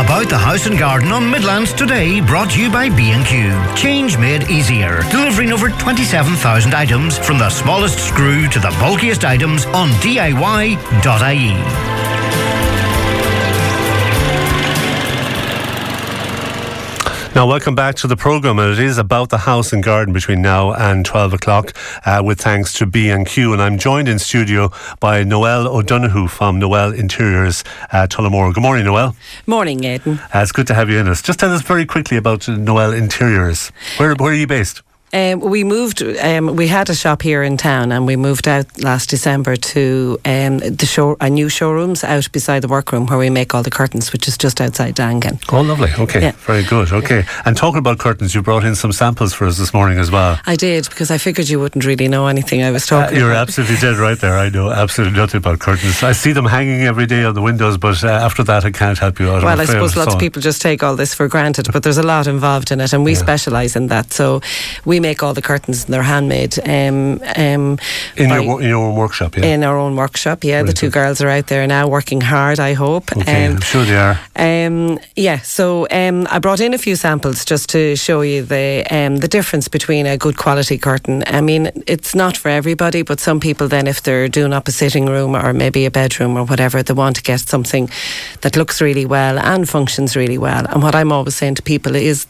About the House and Garden on Midlands today, brought to you by B&Q. Change made easier. Delivering over 27,000 items from the smallest screw to the bulkiest items on DIY.ie. Now, welcome back to the programme. And it is about the house and garden between now and 12 o'clock, uh, with thanks to B&Q. And I'm joined in studio by Noelle O'Donoghue from Noelle Interiors, uh, Tullamore. Good morning, Noelle. Morning, Aidan. Uh, it's good to have you in us. Just tell us very quickly about Noelle Interiors. Where, where are you based? Um, we moved. Um, we had a shop here in town, and we moved out last December to um, the show, a new showrooms out beside the workroom where we make all the curtains, which is just outside Dangan. Oh, lovely. Okay, yeah. very good. Okay, and talking about curtains, you brought in some samples for us this morning as well. I did because I figured you wouldn't really know anything I was talking. Uh, you're about. absolutely dead right there. I know absolutely nothing about curtains. I see them hanging every day on the windows, but uh, after that, I can't help you out. Well, I suppose lots of people just take all this for granted, but there's a lot involved in it, and we yeah. specialise in that. So we make all the curtains and they're handmade. Um, um, in, your, in your own workshop, yeah? In our own workshop, yeah. the two good. girls are out there now working hard, I hope. Okay, um, I'm sure they are. Um, yeah, so um, I brought in a few samples just to show you the um, the difference between a good quality curtain. I mean, it's not for everybody, but some people then, if they're doing up a sitting room or maybe a bedroom or whatever, they want to get something that looks really well and functions really well. And what I'm always saying to people is,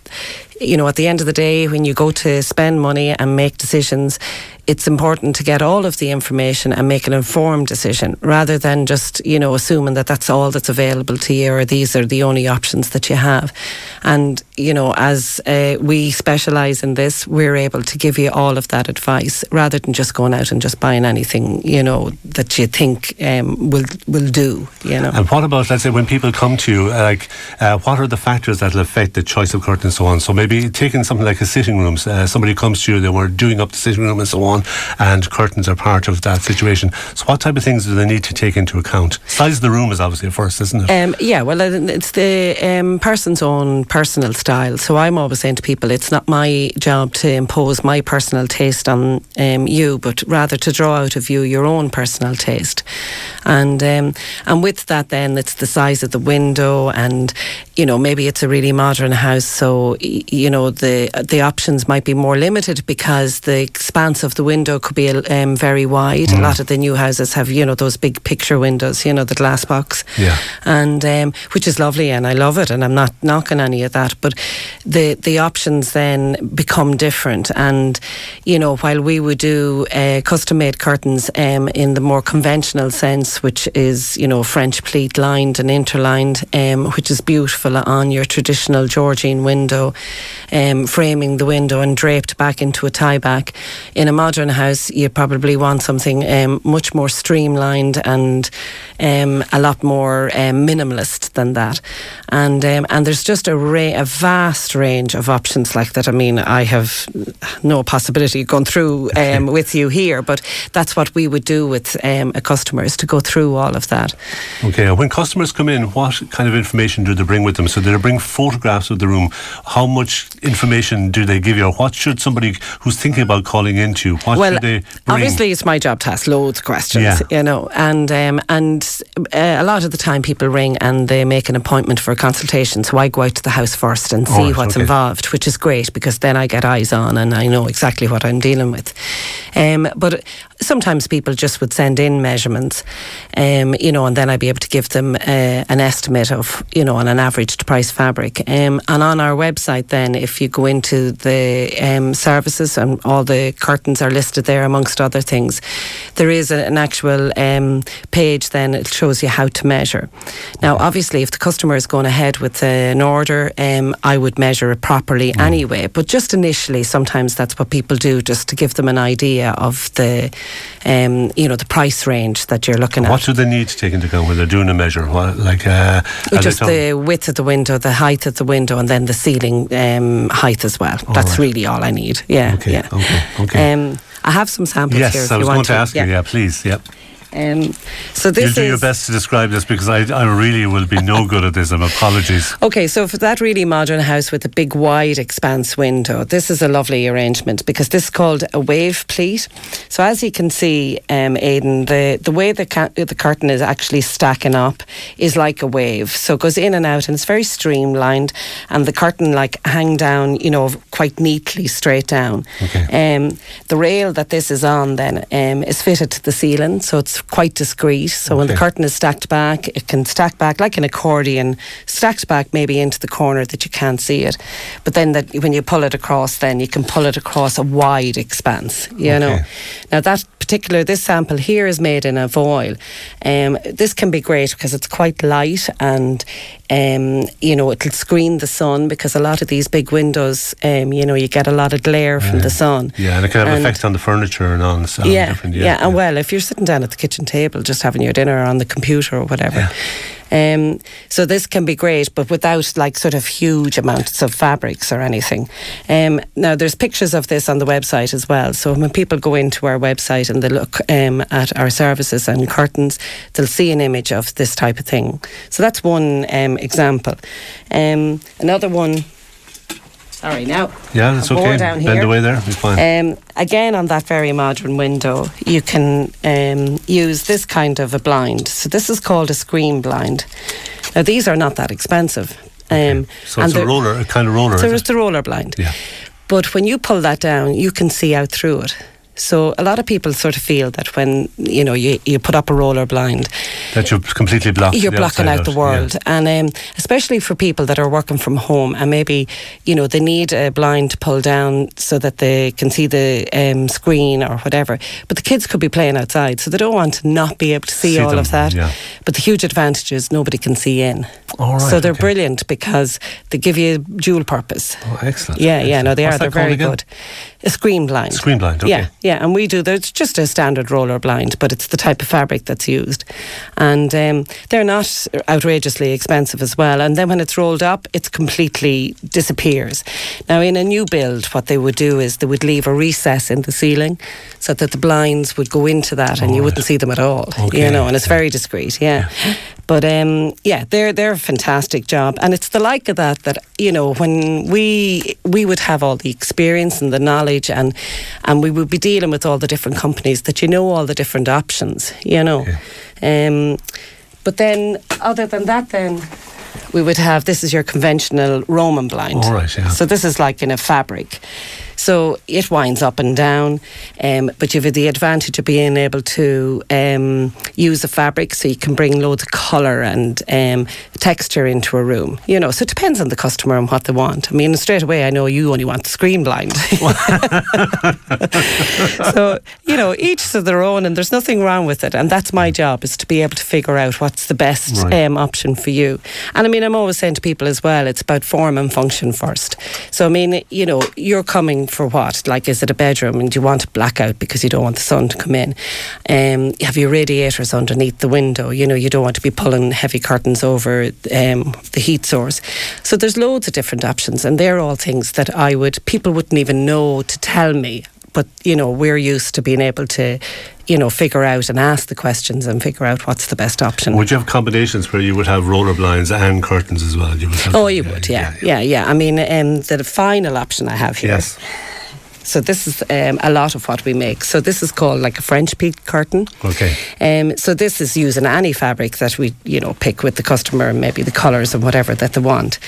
you know, at the end of the day, when you go to spend money and make decisions, it's important to get all of the information and make an informed decision rather than just, you know, assuming that that's all that's available to you or these are the only options that you have. And, you know, as uh, we specialise in this, we're able to give you all of that advice rather than just going out and just buying anything, you know, that you think um, will will do, you know. And what about, let's say, when people come to you, uh, like, uh, what are the factors that will affect the choice of curtains and so on? So maybe taking something like a sitting room, uh, somebody comes to you, they were doing up the sitting room and so on, and curtains are part of that situation. So, what type of things do they need to take into account? Size of the room is obviously a first, isn't it? Um, yeah, well, it's the um, person's own personal style. So, I'm always saying to people, it's not my job to impose my personal taste on um, you, but rather to draw out of you your own personal taste. And um, and with that, then it's the size of the window, and you know maybe it's a really modern house, so you know the the options might be more limited because the expanse of the window could be um, very wide. Mm. A lot of the new houses have you know those big picture windows, you know the glass box, yeah, and um, which is lovely, and I love it, and I'm not knocking any of that, but the the options then become different, and you know while we would do uh, custom made curtains um, in the more conventional sense which is, you know, French pleat lined and interlined, um, which is beautiful on your traditional Georgian window, um, framing the window and draped back into a tie back. In a modern house, you probably want something um, much more streamlined and um, a lot more um, minimalist than that. And um, and there's just a, ra- a vast range of options like that. I mean, I have no possibility of going through um, with you here, but that's what we would do with um, a customer is to go through all of that. Okay, when customers come in, what kind of information do they bring with them? So do they bring photographs of the room? How much information do they give you? Or what should somebody who's thinking about calling into? What well, should they bring? Obviously, it's my job to ask loads of questions, yeah. you know, and um, and uh, a lot of the time people ring and they make an appointment for a consultation. So I go out to the house first and see right, what's okay. involved, which is great because then I get eyes on and I know exactly what I'm dealing with. Um, but sometimes people just would send in measurements, um, you know, and then I'd be able to give them uh, an estimate of, you know, on an averaged price fabric. Um, and on our website, then, if you go into the um, services and all the curtains are listed there, amongst other things, there is an actual um, page. Then it shows you how to measure. Now, obviously, if the customer is going ahead with an order, um, I would measure it properly mm. anyway. But just initially, sometimes that's what people do, just to give them an idea of the um, you know, the price range that you're looking at. What do they need to take into account when they're doing a measure? What, like uh, just the width of the window, the height of the window, and then the ceiling um, height as well. All That's right. really all I need. Yeah, okay, yeah. Okay, okay. Um, I have some samples yes, here. Yes, I was going to, to ask yeah. you. Yeah, please. Yep. Um, so this You'll do your best to describe this because I, I really will be no good at this. I'm apologies. Okay, so for that really modern house with a big wide expanse window, this is a lovely arrangement because this is called a wave pleat. So as you can see, um, Aidan, the, the way the, ca- the curtain is actually stacking up is like a wave. So it goes in and out and it's very streamlined and the curtain like hang down, you know, quite neatly straight down. Okay. Um, the rail that this is on then um, is fitted to the ceiling, so it's quite discreet. So okay. when the curtain is stacked back, it can stack back like an accordion, stacked back maybe into the corner that you can't see it. But then that when you pull it across, then you can pull it across a wide expanse. You okay. know, now that particular this sample here is made in a voile. Um, this can be great because it's quite light and um, you know it'll screen the sun because a lot of these big windows, um, you know, you get a lot of glare yeah. from the sun. Yeah, and it can have and effect on the furniture and on so yeah, yeah, yeah, and well, if you're sitting down at the kitchen table just having your dinner on the computer or whatever. Yeah um, so this can be great, but without like sort of huge amounts of fabrics or anything. Um, now there's pictures of this on the website as well. So when people go into our website and they look um, at our services and curtains, they'll see an image of this type of thing. So that's one um, example. Um, another one Sorry, now. Yeah, that's okay. Down here. Bend away there. Be fine. Um, again, on that very modern window, you can um, use this kind of a blind. So this is called a screen blind. Now these are not that expensive. Um, So it's a roller, a kind of roller. So it's the roller blind. Yeah. But when you pull that down, you can see out through it. So a lot of people sort of feel that when you know you, you put up a roller blind, that you're completely blocked. You're blocking out, out, the world, yeah. and um, especially for people that are working from home and maybe you know they need a blind to pull down so that they can see the um, screen or whatever. But the kids could be playing outside, so they don't want to not be able to see, see all them, of that. Yeah. But the huge advantage is nobody can see in. All right, so they're okay. brilliant because they give you dual purpose. Oh, excellent. Yeah, excellent. yeah, no, they What's are. They're very good. A screen blind. Screen blind, okay. Yeah, yeah, and we do. There's just a standard roller blind, but it's the type of fabric that's used, and um, they're not outrageously expensive as well. And then when it's rolled up, it completely disappears. Now, in a new build, what they would do is they would leave a recess in the ceiling, so that the blinds would go into that, and you wouldn't see them at all. Okay. You know, and it's very discreet. Yeah. yeah. But um, yeah, they're they're a fantastic job, and it's the like of that that you know when we we would have all the experience and the knowledge, and and we would be dealing with all the different companies that you know all the different options, you know. Yeah. Um, but then, other than that, then we would have this is your conventional Roman blind. All right, yeah. So this is like in a fabric. So it winds up and down, um, but you have the advantage of being able to um, use a fabric so you can bring loads of colour and um, texture into a room. You know, so it depends on the customer and what they want. I mean, straight away, I know you only want the screen blind. so, you know, each to their own, and there's nothing wrong with it. And that's my job, is to be able to figure out what's the best right. um, option for you. And I mean, I'm always saying to people as well, it's about form and function first. So, I mean, you know, you're coming for what? Like, is it a bedroom and do you want a blackout because you don't want the sun to come in? Um, have your radiators underneath the window? You know, you don't want to be pulling heavy curtains over um, the heat source. So there's loads of different options, and they're all things that I would people wouldn't even know to tell me. But you know, we're used to being able to you know, figure out and ask the questions and figure out what's the best option. Would you have combinations where you would have roller blinds and curtains as well? You oh, you yeah, would, yeah, yeah, yeah, yeah. I mean, um, the final option I have here. Yes. So this is um, a lot of what we make. So this is called like a French pleat curtain. Okay. Um, so this is using any fabric that we, you know, pick with the customer, maybe the colours and whatever that they want.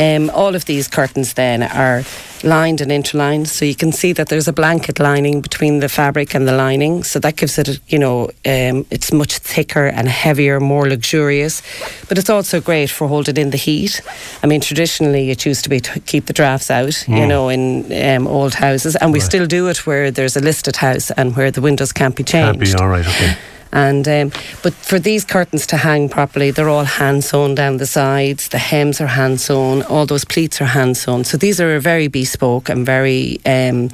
Um, all of these curtains then are lined and interlined, so you can see that there's a blanket lining between the fabric and the lining. So that gives it, you know, um, it's much thicker and heavier, more luxurious. But it's also great for holding in the heat. I mean, traditionally it used to be to keep the drafts out, mm. you know, in um, old houses, and we right. still do it where there's a listed house and where the windows can't be changed. Can't be all right. Okay. And um, but for these curtains to hang properly, they're all hand sewn down the sides. The hems are hand sewn. All those pleats are hand sewn. So these are a very bespoke and very, um,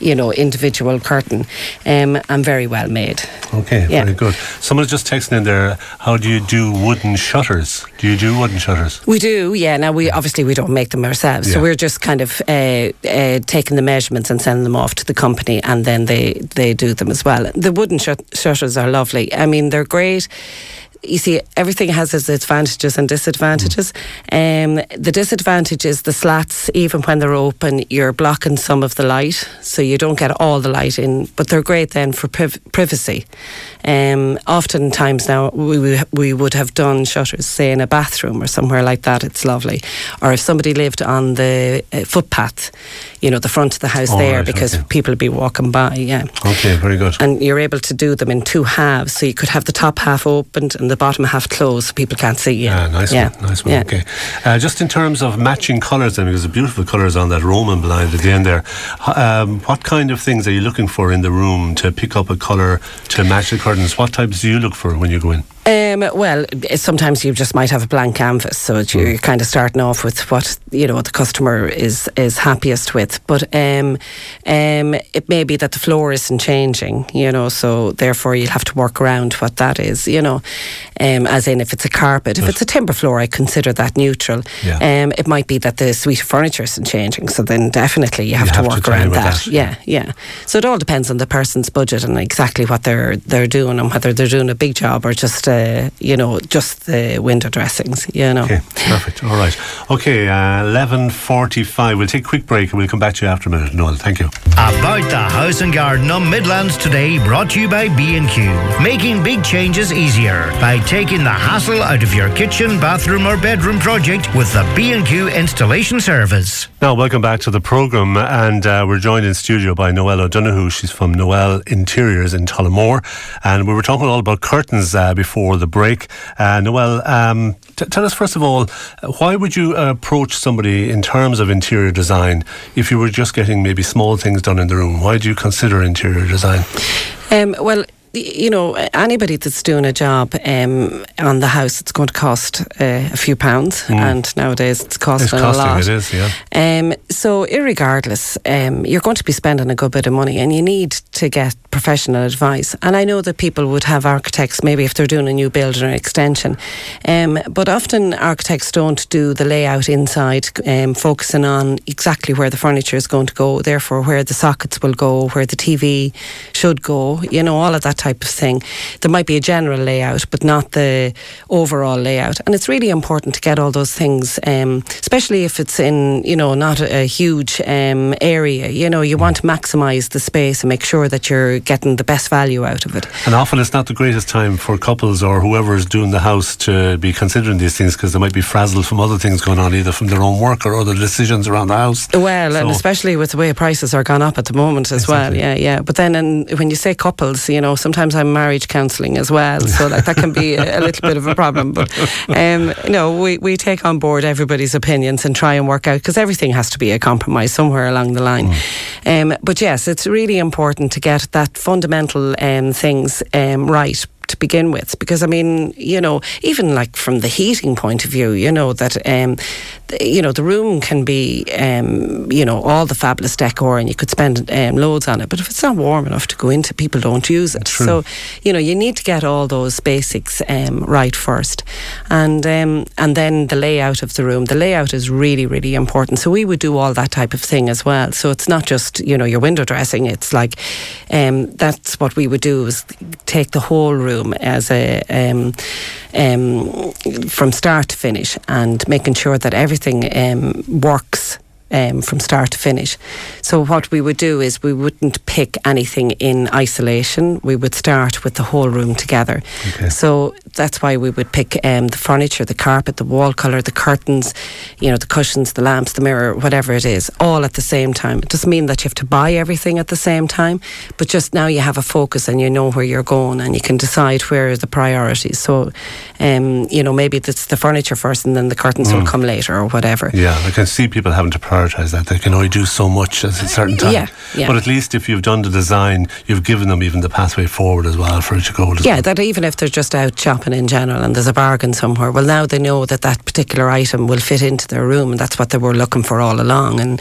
you know, individual curtain, um, and very well made. Okay, yeah. very good. Someone's just texting in there. How do you do wooden shutters? Do you do wooden shutters? We do. Yeah. Now we obviously we don't make them ourselves, Yeah. so we're just kind of uh, uh, taking the measurements and sending them off to the company, and then they they do them as well. The wooden shut- shutters are lovely. I mean, they're great you see, everything has its advantages and disadvantages. Mm. Um, the disadvantage is the slats, even when they're open, you're blocking some of the light, so you don't get all the light in. But they're great then for priv- privacy. Um, oftentimes now, we, we would have done shutters, say, in a bathroom or somewhere like that, it's lovely. Or if somebody lived on the uh, footpath, you know, the front of the house oh, there, right, because okay. people would be walking by, yeah. Okay, very good. And you're able to do them in two halves, so you could have the top half opened and the bottom half closed so people can't see you. Yeah, nice yeah. one, nice one. Yeah. Okay. Uh, just in terms of matching colours, then, because the beautiful colours on that Roman blind at the end there, um, what kind of things are you looking for in the room to pick up a colour to match the curtains? What types do you look for when you go in? Um, well, sometimes you just might have a blank canvas, so you're mm. kind of starting off with what you know the customer is is happiest with. But um, um, it may be that the floor isn't changing, you know, so therefore you'll have to work around what that is, you know. Um, as in, if it's a carpet, if it's a timber floor, I consider that neutral. Yeah. Um, it might be that the suite of furniture isn't changing, so then definitely you have, you to have work to around that. that. Yeah, yeah. So it all depends on the person's budget and exactly what they're they're doing and whether they're doing a big job or just. Uh, you know, just the winter dressings, you know. Okay, perfect. All right. Okay, uh, 11.45. We'll take a quick break and we'll come back to you after a minute. Noelle, thank you. About the House and Garden on Midlands today, brought to you by B&Q. Making big changes easier by taking the hassle out of your kitchen, bathroom or bedroom project with the B&Q installation service. Now, welcome back to the programme and uh, we're joined in studio by Noelle O'Donoghue. She's from Noelle Interiors in Tullamore and we were talking all about curtains uh, before before the break. Uh, Noelle, um, t- tell us first of all, why would you approach somebody in terms of interior design if you were just getting maybe small things done in the room? Why do you consider interior design? Um, well, you know, anybody that's doing a job um, on the house, it's going to cost uh, a few pounds, mm. and nowadays it's costing it's costing, a lot. It is, yeah. Um, so, irregardless, um, you're going to be spending a good bit of money, and you need to get professional advice. And I know that people would have architects, maybe if they're doing a new build or an extension, um, but often architects don't do the layout inside, um, focusing on exactly where the furniture is going to go, therefore where the sockets will go, where the TV should go. You know, all of that type of thing. There might be a general layout, but not the overall layout. And it's really important to get all those things, um, especially if it's in, you know, not a, a huge um, area. You know, you want to maximise the space and make sure that you're getting the best value out of it. And often it's not the greatest time for couples or whoever is doing the house to be considering these things because they might be frazzled from other things going on, either from their own work or other decisions around the house. Well, so and especially with the way prices are gone up at the moment as exactly. well. Yeah, yeah. But then, and when you say couples, you know, sometimes I'm marriage counselling as well, so like that can be a, a, little bit of a problem. But um, you know, we we take on board everybody's opinions and try and work out because everything has to be a compromise somewhere along the line. Mm. Um, but yes, it's really important to get that fundamental um, things um, right to begin with. Because I mean you know even like from the heating point of view you know that um, the, you know the room can be um, you know all the fabulous decor and you could spend um, loads on it. But if it's not warm enough to go into people don't use it. True. so you know you need to get all those basics um, right first. And um, and then the layout of the room. The layout is really really important. So we would do all that type of thing as well. So it's not just you know your window dressing. It's like um, that's what we would do is take the whole room room as a um, um, from start to finish and making sure that everything um, works um, from start to finish. So what we would do is we wouldn't pick anything in isolation. We would start with the whole room together. Okay. So that's why we would pick um, the furniture, the carpet, the wall colour, the curtains, you know, the cushions, the lamps, the mirror, whatever it is, all at the same time. It doesn't mean that you have to buy everything at the same time, but just now you have a focus and you know where you're going and you can decide where are the priorities. So, um, you know, maybe it's the furniture first and then the curtains mm. will come later or whatever. Yeah, I can see people having to prioritise that. They can only do so much at a certain time. Yeah, yeah. But at least if you've done the design, you've given them even the pathway forward as well for it to go. Yeah, well. that even if they're just out shopping in general and there's a bargain somewhere, well, now they know that that particular item will fit into their room and that's what they were looking for all along. And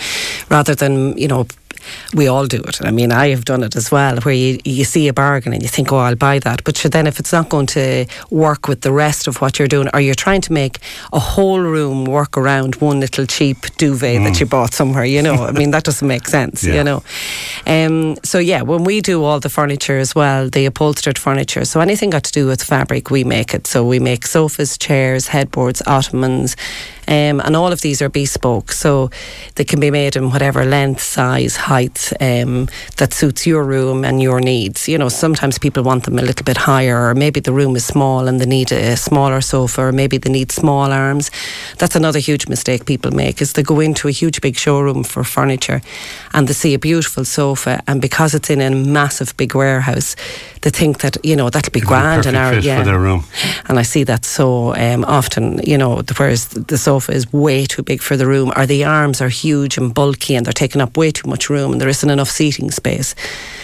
rather than, you know, we all do it. I mean, I have done it as well, where you, you see a bargain and you think, oh, I'll buy that. But sure, then if it's not going to work with the rest of what you're doing, or you're trying to make a whole room work around one little cheap duvet mm. that you bought somewhere, you know, I mean, that doesn't make sense, yeah. you know. Um, so, yeah, when we do all the furniture as well, the upholstered furniture, so anything got to do with fabric, we make it. So we make sofas, chairs, headboards, ottomans, um, and all of these are bespoke. So they can be made in whatever length, size, height um, that suits your room and your needs. You know, sometimes people want them a little bit higher, or maybe the room is small and they need a smaller sofa, or maybe they need small arms. That's another huge mistake people make is they go into a huge big showroom for furniture and they see a beautiful sofa, and because it's in a massive big warehouse, they think that you know that'll be It'll grand be in our yeah. their room. And I see that so um, often. You know, whereas the sofa is way too big for the room, or the arms are huge and bulky, and they're taking up way too much room, and there isn't enough seating space.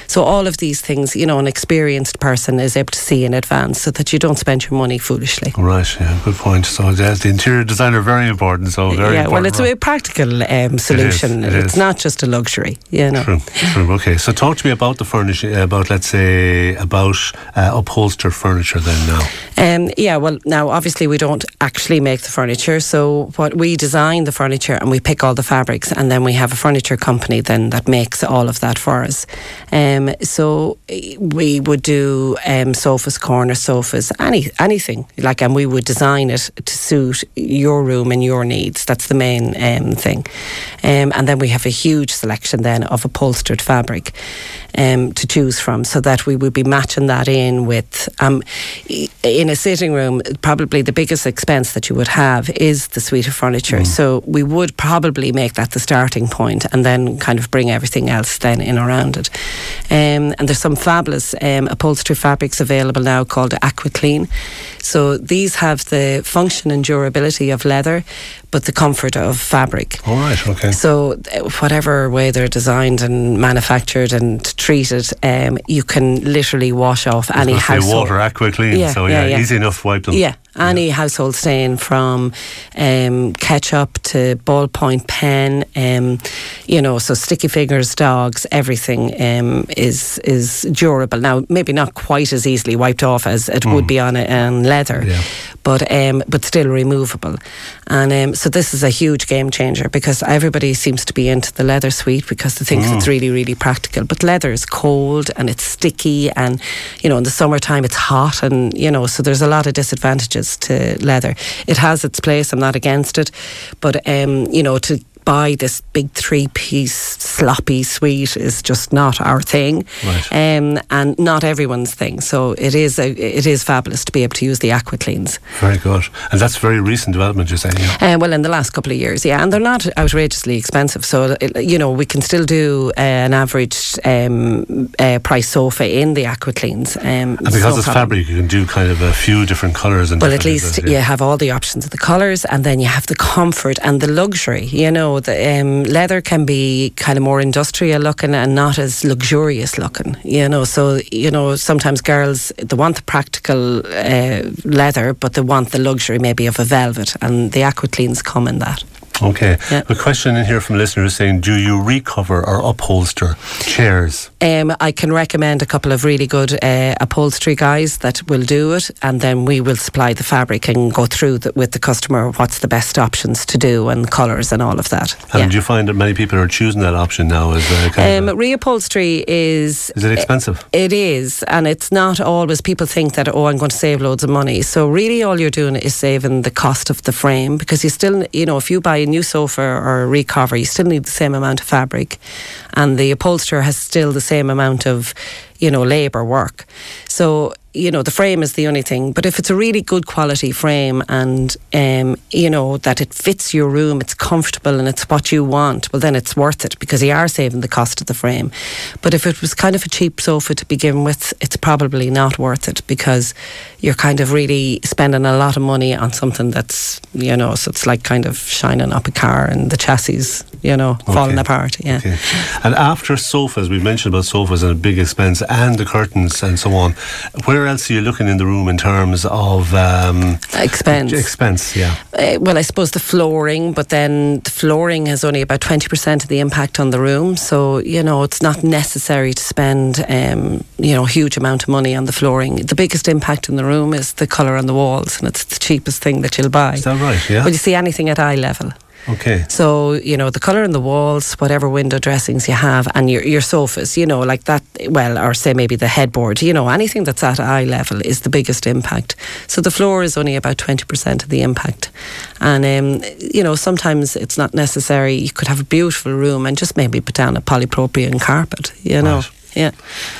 So all of these things, you know, an experienced person is able to see in advance, so that you don't spend your money foolishly. Right. Yeah. Good point. So uh, the interior designer very important. So very yeah. Well, it's a practical um, solution. It is, it it's is. not just a luxury. You know. True. True. Okay. So talk to me about the furniture. About let's say about uh, upholstered furniture then now. Um, yeah. Well, now obviously we don't actually make the furniture. So what we design the furniture and we pick all the fabrics, and then we have a furniture company then that makes all of that for us. Um, so eh, we would do um, sofas, corner sofas, any anything like, and we would design it to suit your room and your needs. That's the main um, thing. Um, and then we have a huge selection then of upholstered fabric um, to choose from, so that we would be matching that in with um, in a sitting room. Probably the biggest expense that you would have is the suite of furniture. Mm. So we would probably make that the starting point, and then kind of bring everything else then in around it. Um, and there's some fabulous um, upholstery fabrics available now called AquaClean. So these have the function and durability of leather, but the comfort of fabric. All right, okay. So uh, whatever way they're designed and manufactured and treated, um, you can literally wash off any household. water AquaClean, yeah, so yeah, yeah, easy enough to wipe them. Yeah, any yeah. household stain from um, ketchup to ballpoint pen, um, you know, so sticky fingers, dogs, everything um, is is durable. Now, maybe not quite as easily wiped off as it mm. would be on, a, on leather, yeah. but um, but still removable. And um, so this is a huge game changer because everybody seems to be into the leather suite because they think mm. it's really really practical. But leather is cold and it's sticky, and you know, in the summertime it's hot, and you know, so there's a lot of disadvantages to leather. It has its place. I'm not against it, but um, you know to buy this big three piece sloppy suite is just not our thing right. um, and not everyone's thing so it is a, it is fabulous to be able to use the AquaCleans very good and that's very recent development you're saying yeah? Uh, well in the last couple of years yeah and they're not outrageously expensive so it, you know we can still do uh, an average um, uh, price sofa in the AquaCleans um, and because no it's problem. fabric you can do kind of a few different colours and well at least yeah. you have all the options of the colours and then you have the comfort and the luxury you know the um, leather can be kind of more industrial looking and not as luxurious looking. You know, so you know sometimes girls they want the practical uh, leather, but they want the luxury maybe of a velvet, and the AquaCleans come in that. Okay. Yeah. A question in here from listeners saying, do you recover or upholster chairs? Um, I can recommend a couple of really good uh, upholstery guys that will do it, and then we will supply the fabric and go through the, with the customer what's the best options to do and colours and all of that. And yeah. do you find that many people are choosing that option now? As um, reupholstery is is it expensive? It is, and it's not always. People think that oh, I'm going to save loads of money. So really, all you're doing is saving the cost of the frame because you still, you know, if you buy a new sofa or a recover, you still need the same amount of fabric, and the upholsterer has still the same amount of, you know, labour work. So you know, the frame is the only thing. But if it's a really good quality frame and, um, you know, that it fits your room, it's comfortable and it's what you want, well, then it's worth it because you are saving the cost of the frame. But if it was kind of a cheap sofa to begin with, it's probably not worth it because you're kind of really spending a lot of money on something that's, you know, so it's like kind of shining up a car and the chassis, you know, okay. falling apart. Yeah. Okay. And after sofas, we mentioned about sofas and a big expense. And the curtains and so on. Where else are you looking in the room in terms of um, expense? Expense, yeah. Uh, well, I suppose the flooring, but then the flooring has only about 20% of the impact on the room. So, you know, it's not necessary to spend, um, you know, a huge amount of money on the flooring. The biggest impact in the room is the colour on the walls, and it's the cheapest thing that you'll buy. Is that right? Yeah. Well, you see anything at eye level. Okay. So, you know, the colour in the walls, whatever window dressings you have, and your, your sofas, you know, like that, well, or say maybe the headboard, you know, anything that's at eye level is the biggest impact. So the floor is only about 20% of the impact. And, um, you know, sometimes it's not necessary. You could have a beautiful room and just maybe put down a polypropylene carpet, you know. Right yeah.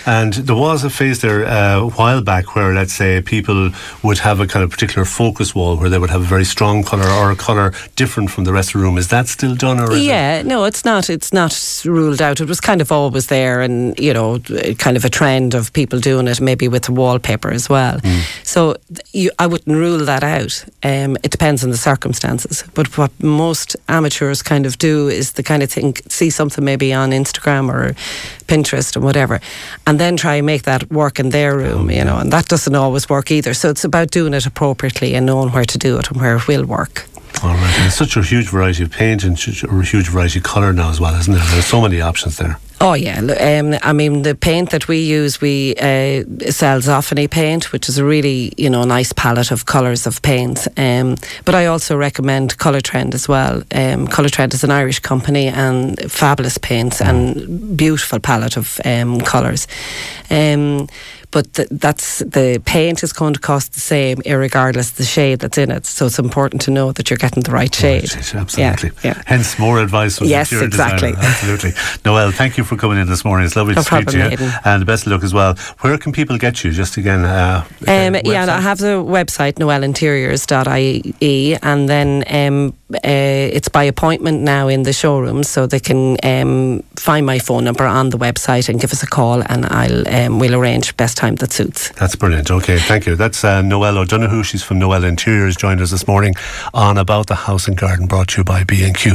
And there was a phase there uh, a while back where, let's say, people would have a kind of particular focus wall where they would have a very strong colour or a colour different from the rest of the room. Is that still done? Or yeah, it? no, it's not. It's not ruled out. It was kind of always there, and you know, kind of a trend of people doing it, maybe with the wallpaper as well. Mm. So you, I wouldn't rule that out. Um, it depends on the circumstances. But what most amateurs kind of do is the kind of thing, see something maybe on Instagram or Pinterest and whatever, and then try and make that work in their room, you know, and that doesn't always work either. So it's about doing it appropriately and knowing where to do it and where it will work. All right, and such a huge variety of paint and such a huge variety of colour now as well, isn't there? There's so many options there. Oh yeah, um, I mean the paint that we use, we uh, sell Zoffany paint, which is a really you know nice palette of colours of paints. Um, but I also recommend Colourtrend as well. Um, Colourtrend is an Irish company and fabulous paints and beautiful palette of um, colours. Um, but th- that's the paint is going to cost the same, regardless the shade that's in it. So it's important to know that you're getting the right shade. Right, absolutely. Yeah, yeah. Hence, more advice yes, exactly. Designer. Absolutely. Noelle, thank you for coming in this morning. It's lovely no to problem, speak to you, and the best of luck as well. Where can people get you? Just again, uh, um, yeah, I have the website noelleinteriors.ie, and then um, uh, it's by appointment now in the showrooms, so they can um, find my phone number on the website and give us a call, and I'll um, we'll arrange best time that suits. That's brilliant. Okay, thank you. That's uh, Noelle O'Donoghue. She's from Noelle Interiors. Joined us this morning on about the house and garden, brought to you by B and Q.